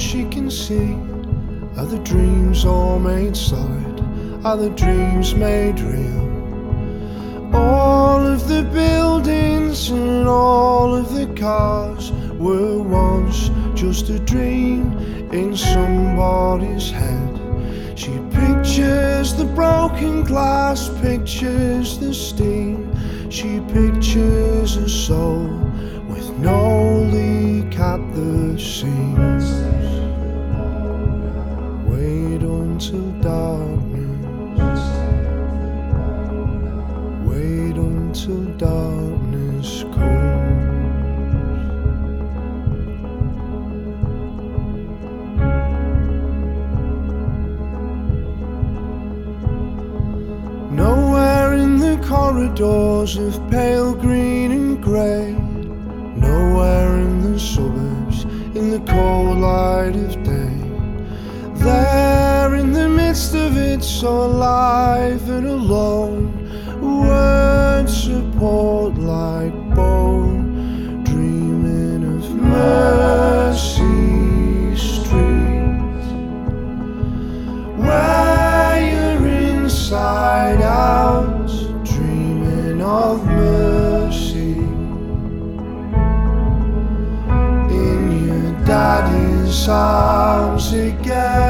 She can see are the dreams all made solid, are the dreams made real. All of the buildings and all of the cars were once just a dream in somebody's head. She pictures the broken glass, pictures the steam. She pictures a soul with no leak at the seams. Until darkness. Wait until darkness comes. Nowhere in the corridors of pale green and grey. Nowhere in the suburbs, in the cold light of day. There midst of it, so alive and alone. Words support like bone, dreaming of Mercy Street. Where you're inside out, dreaming of mercy. In your daddy's arms again,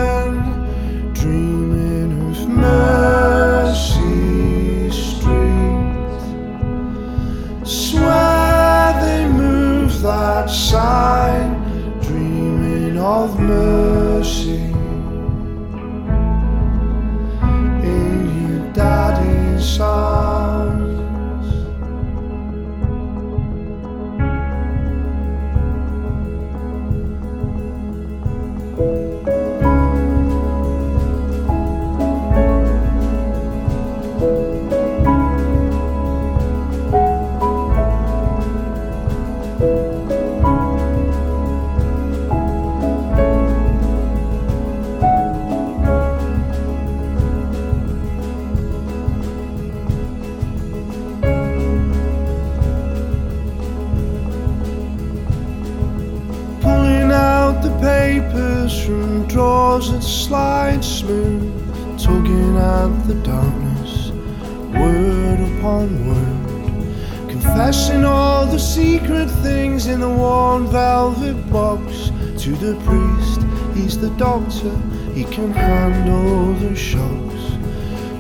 he can handle the shocks.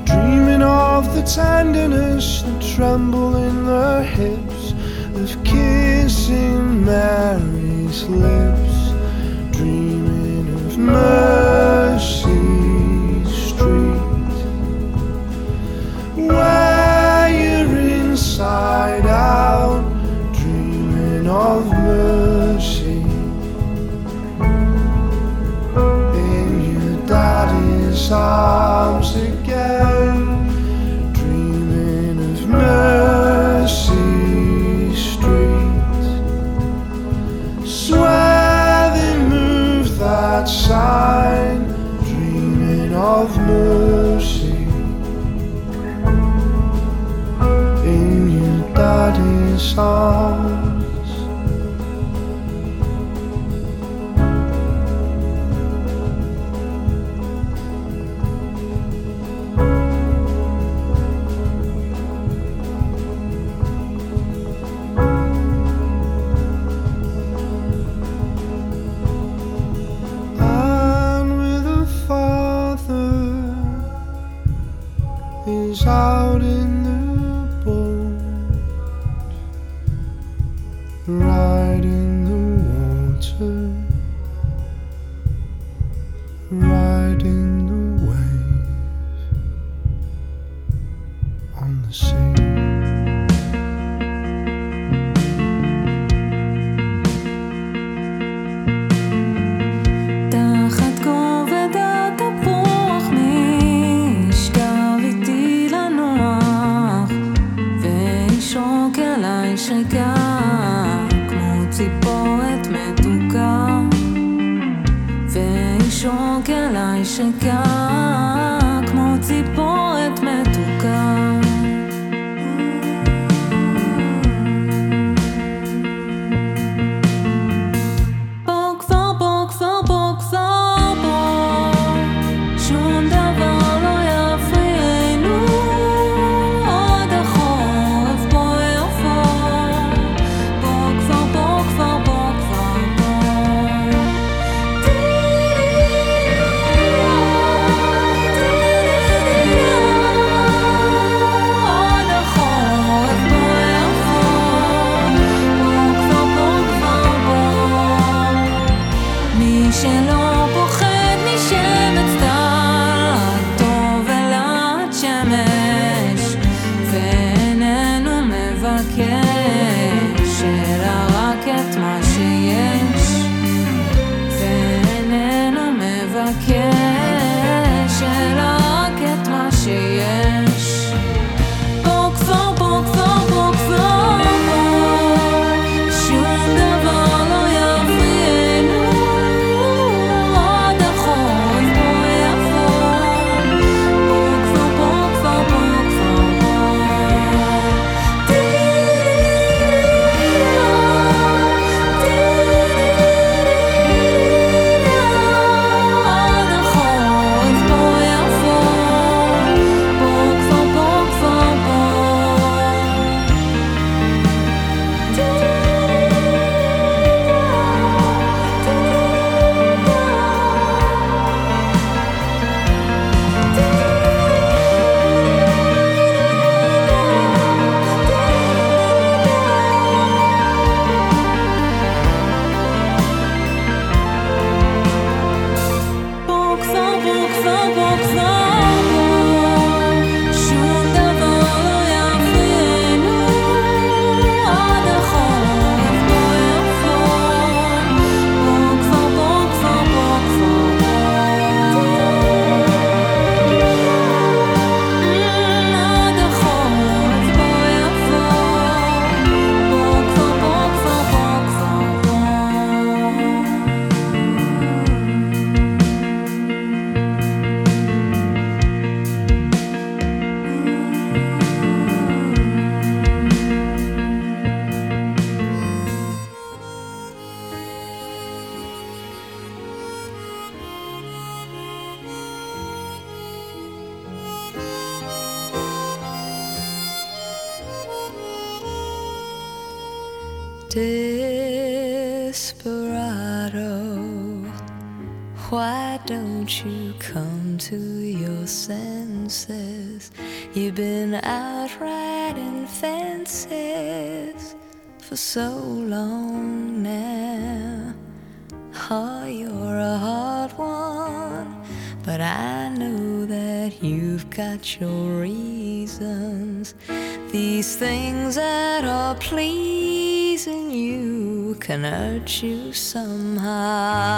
Dreaming of the tenderness that tremble daddy's arms again, natural reasons. These things that are pleasing you can hurt you somehow.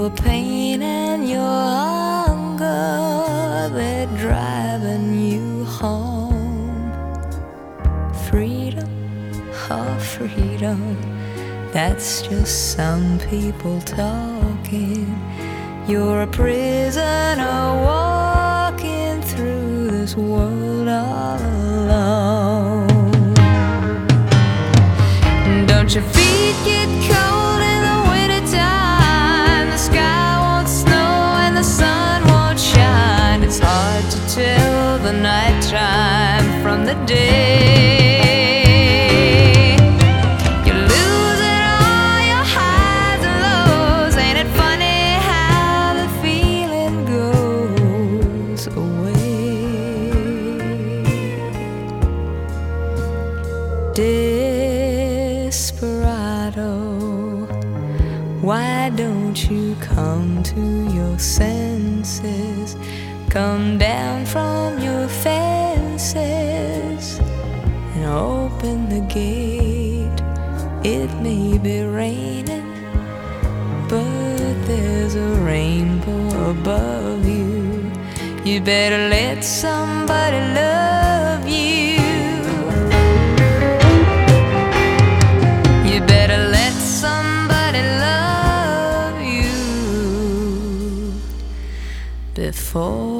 Your pain and your hunger, they're driving you home. Freedom, oh freedom, that's just some people talking. You're a prisoner walking through this world all alone. Don't your feet get cold? the day. gate. It may be raining, but there's a rainbow above you. You better let somebody love you. You better let somebody love you before.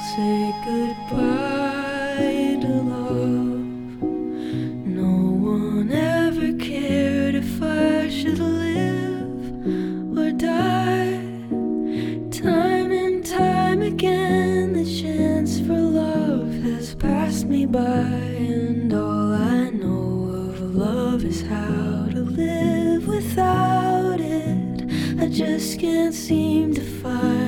say goodbye to love. No one ever cared if I should live or die. Time and time again, the chance for love has passed me by, and all I know of love is how to live without it. I just can't seem to find.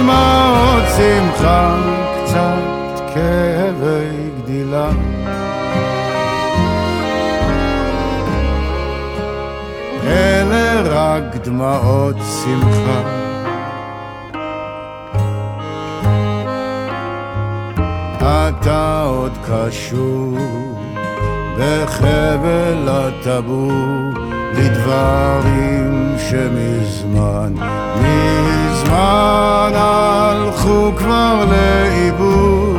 דמעות שמחה, קצת כאבי גדילה. אלה רק דמעות שמחה. אתה עוד קשור בחבל הטבור לדברים שמזמן, מזמן הלכו כבר לאיבוד,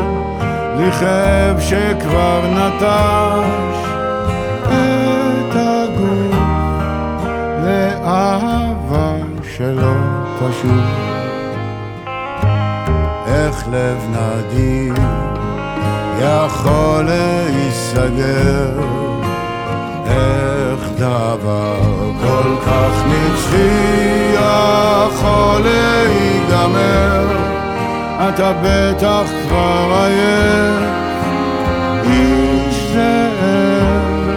לכאב שכבר נטש את הגוף לאהבה שלא תשוב. איך לב נדיר יכול להיסגר, איך דבר כל כך נצחי יכול להיגמר, אתה בטח כבר עייף, איש זאב,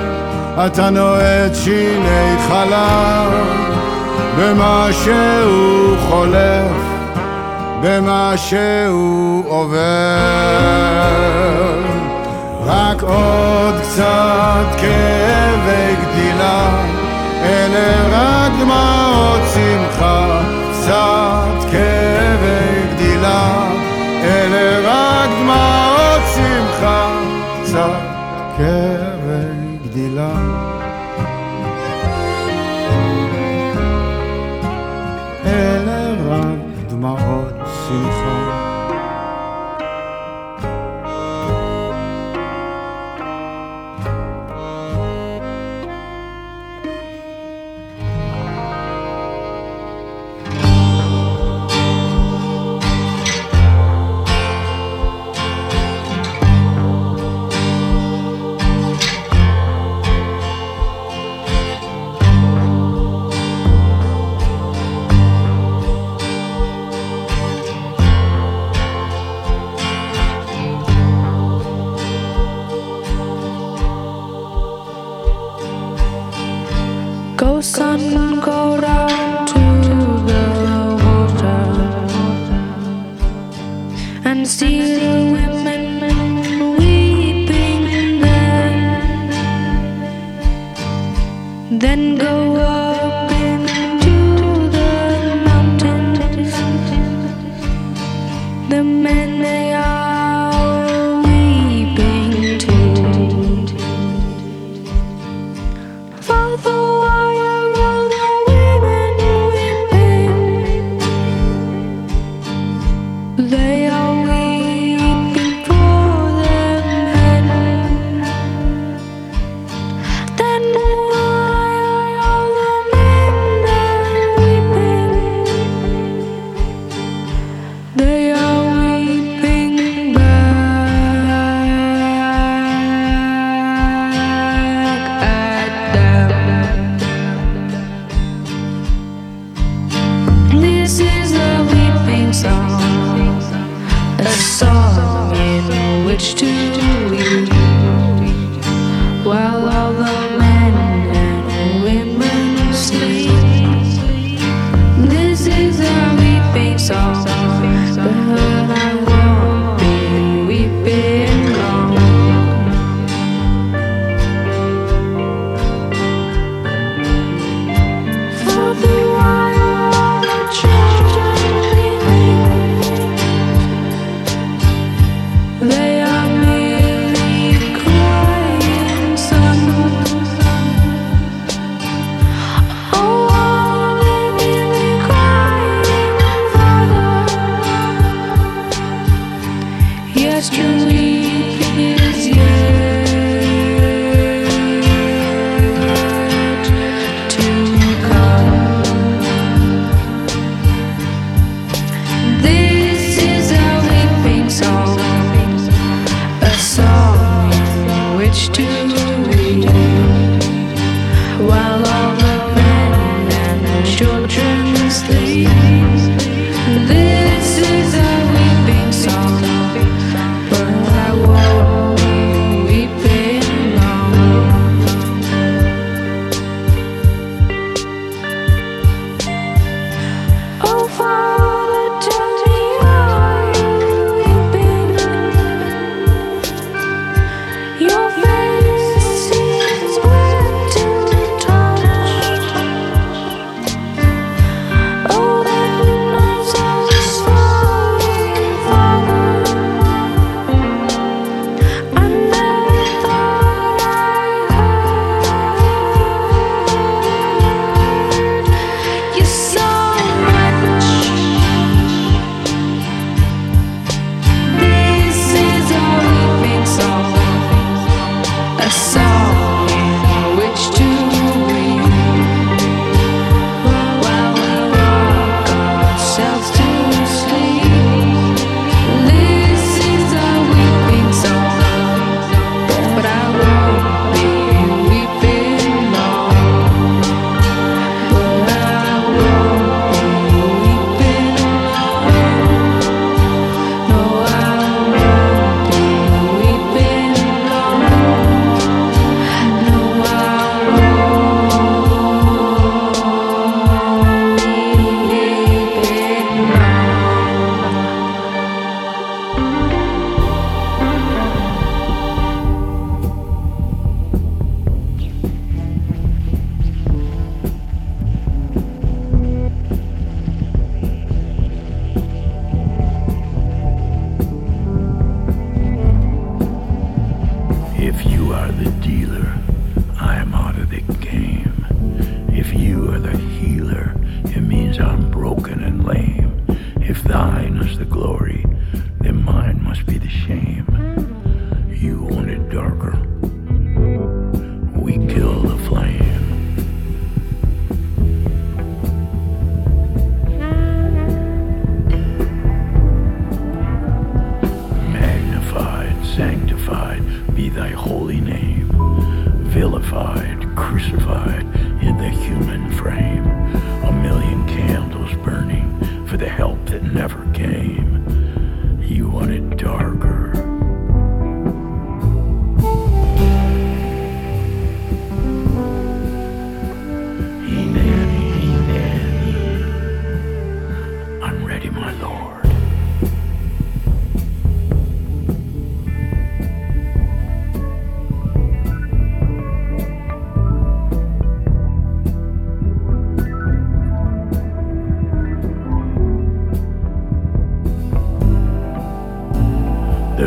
אתה נועד שיני חלב, במה שהוא חולף. במה שהוא עובר. עוד קצת כאבי גדילה, אלה רק דמעות שמחה, קצת כאבי גדילה, אלה רק דמעות שמחה, קצת כאבי גדילה.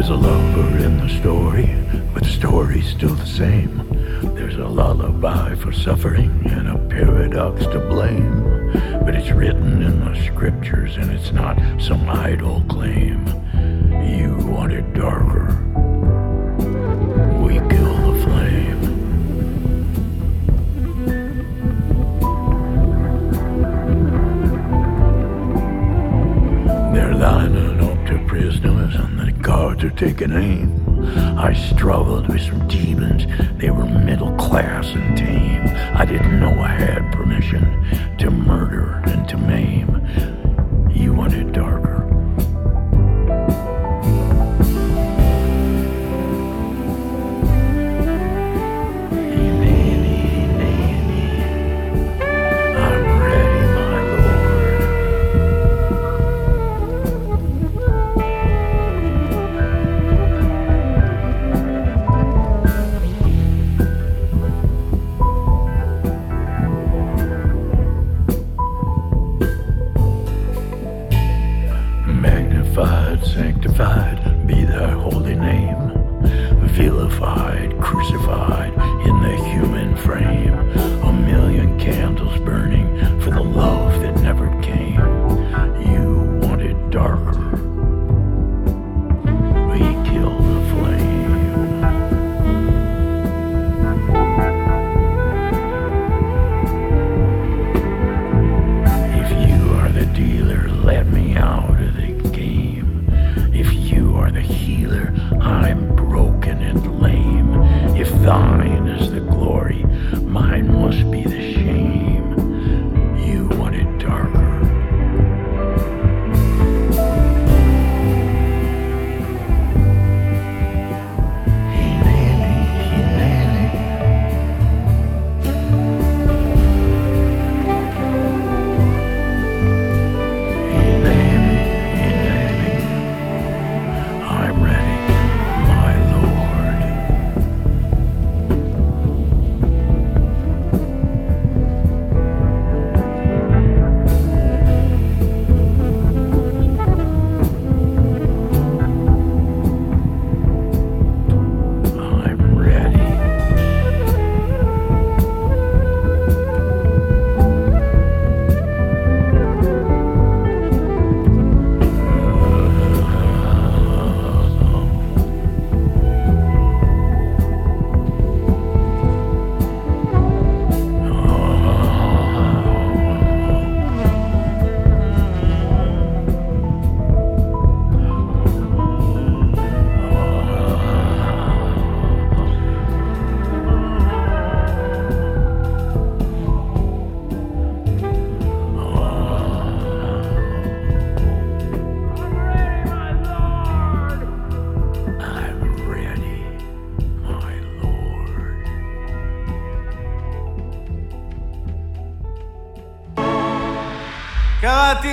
There's a lover in the story, but the story's still the same. There's a lullaby for suffering and a paradox to blame. But it's written in the scriptures and it's not some idle claim. You want it darker. We kill taking aim. I struggled with some demons. They were middle class and tame. I didn't know I had permission to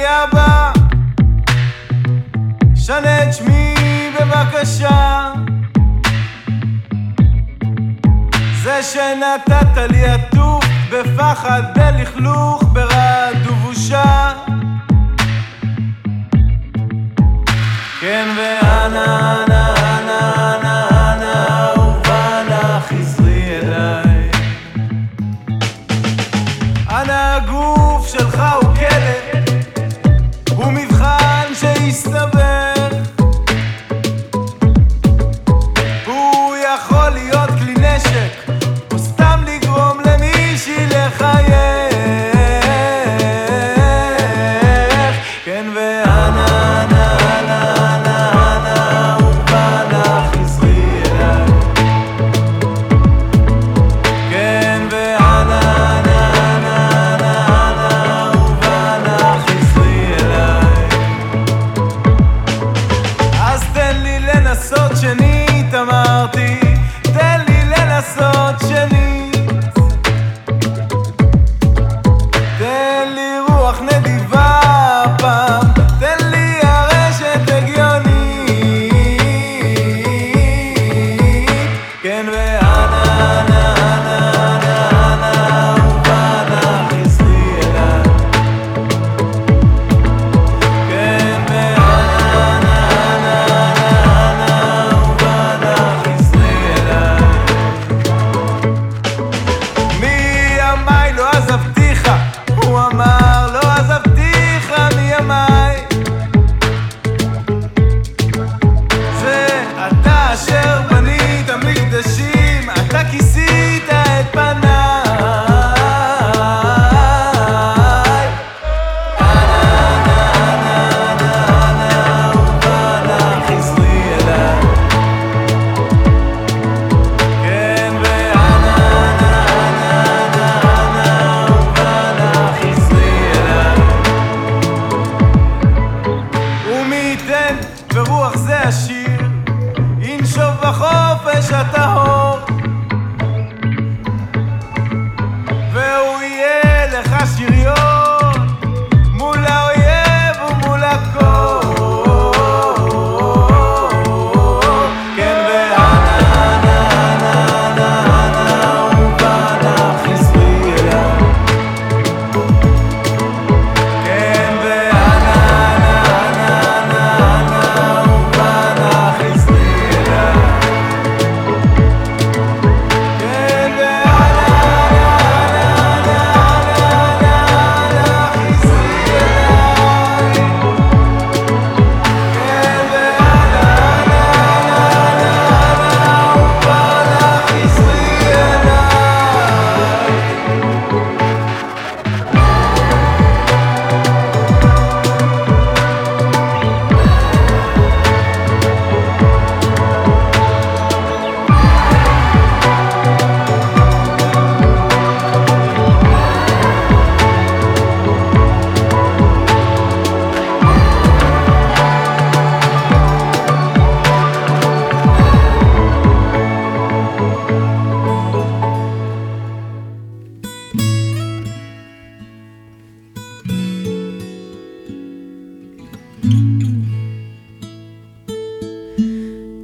אבא, שנה את שמי בבקשה. זה שנתת לי עטוף בפחד, בלכלוך, ברעד ובושה. כן ואנה, אנה,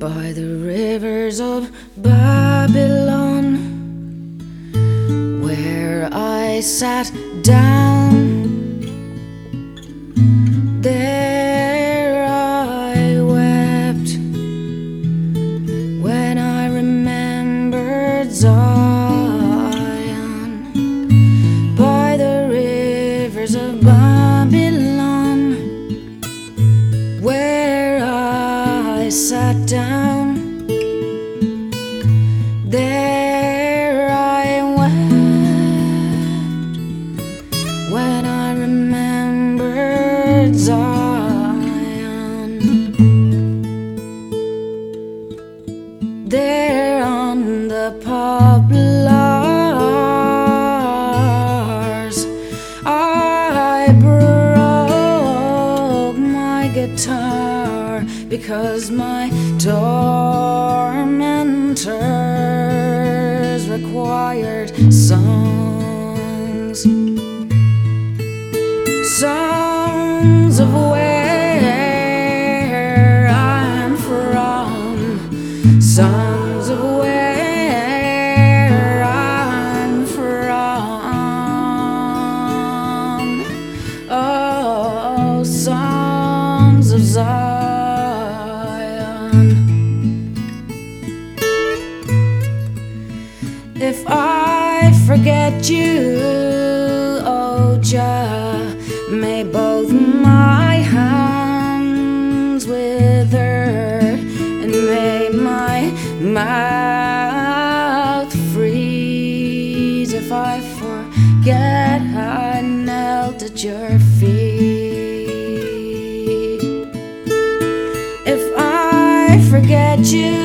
by the rivers of Babylon, where I sat down. Forget I knelt at your feet. If I forget you,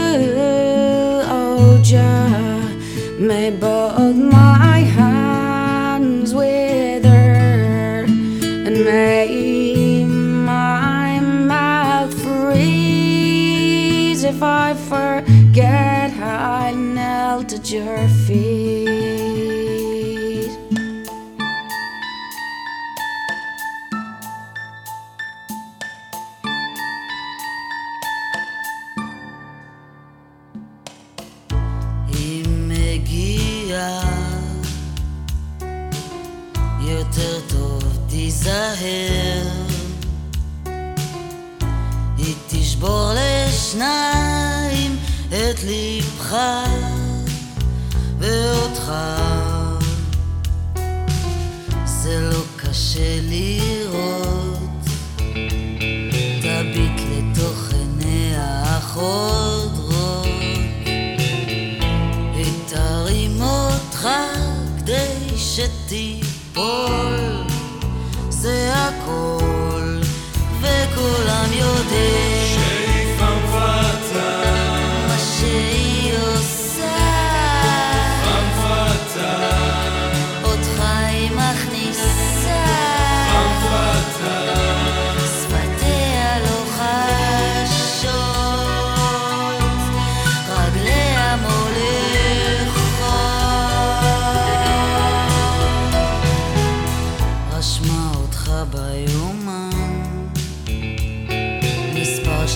oh Jah, may both my hands wither and may my mouth freeze if I forget I knelt at your feet. high.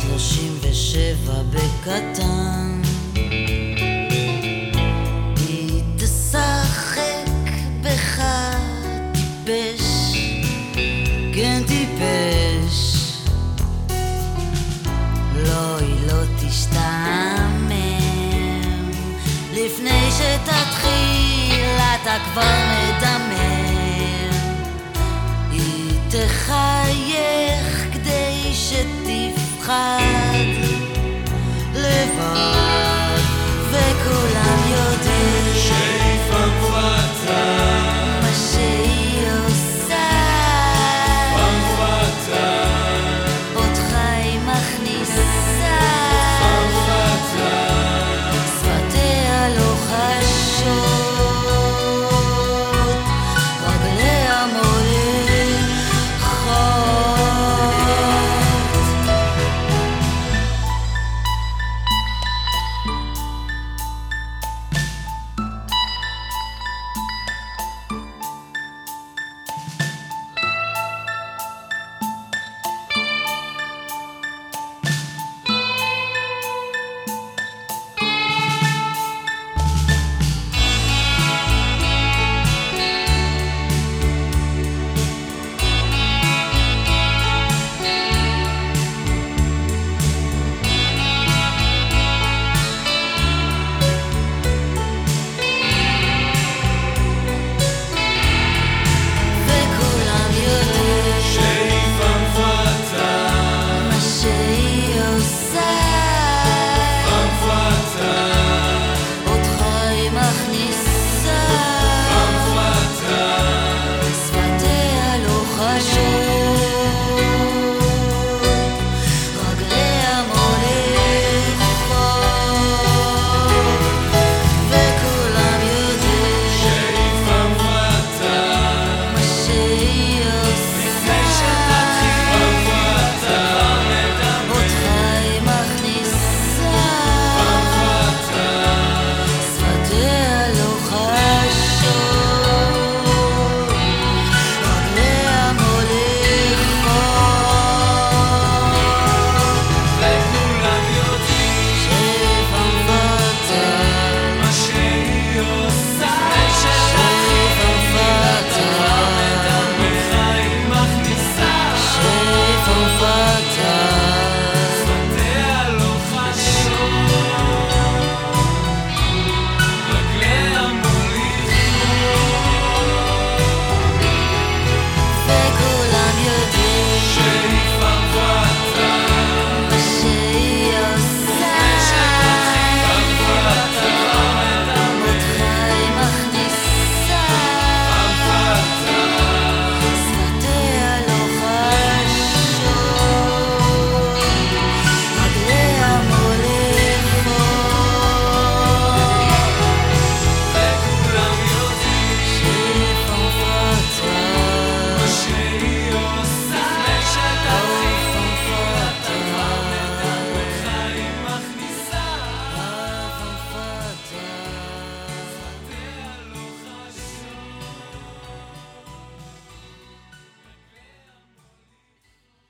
שלושים ושבע בקטן. היא תשחק בך טיפש כן טיפש. לא, היא לא תשתעמם. לפני שתתחיל אתה כבר מדמם. היא אחד לבד וכולם יודעים. שאיפה מועצה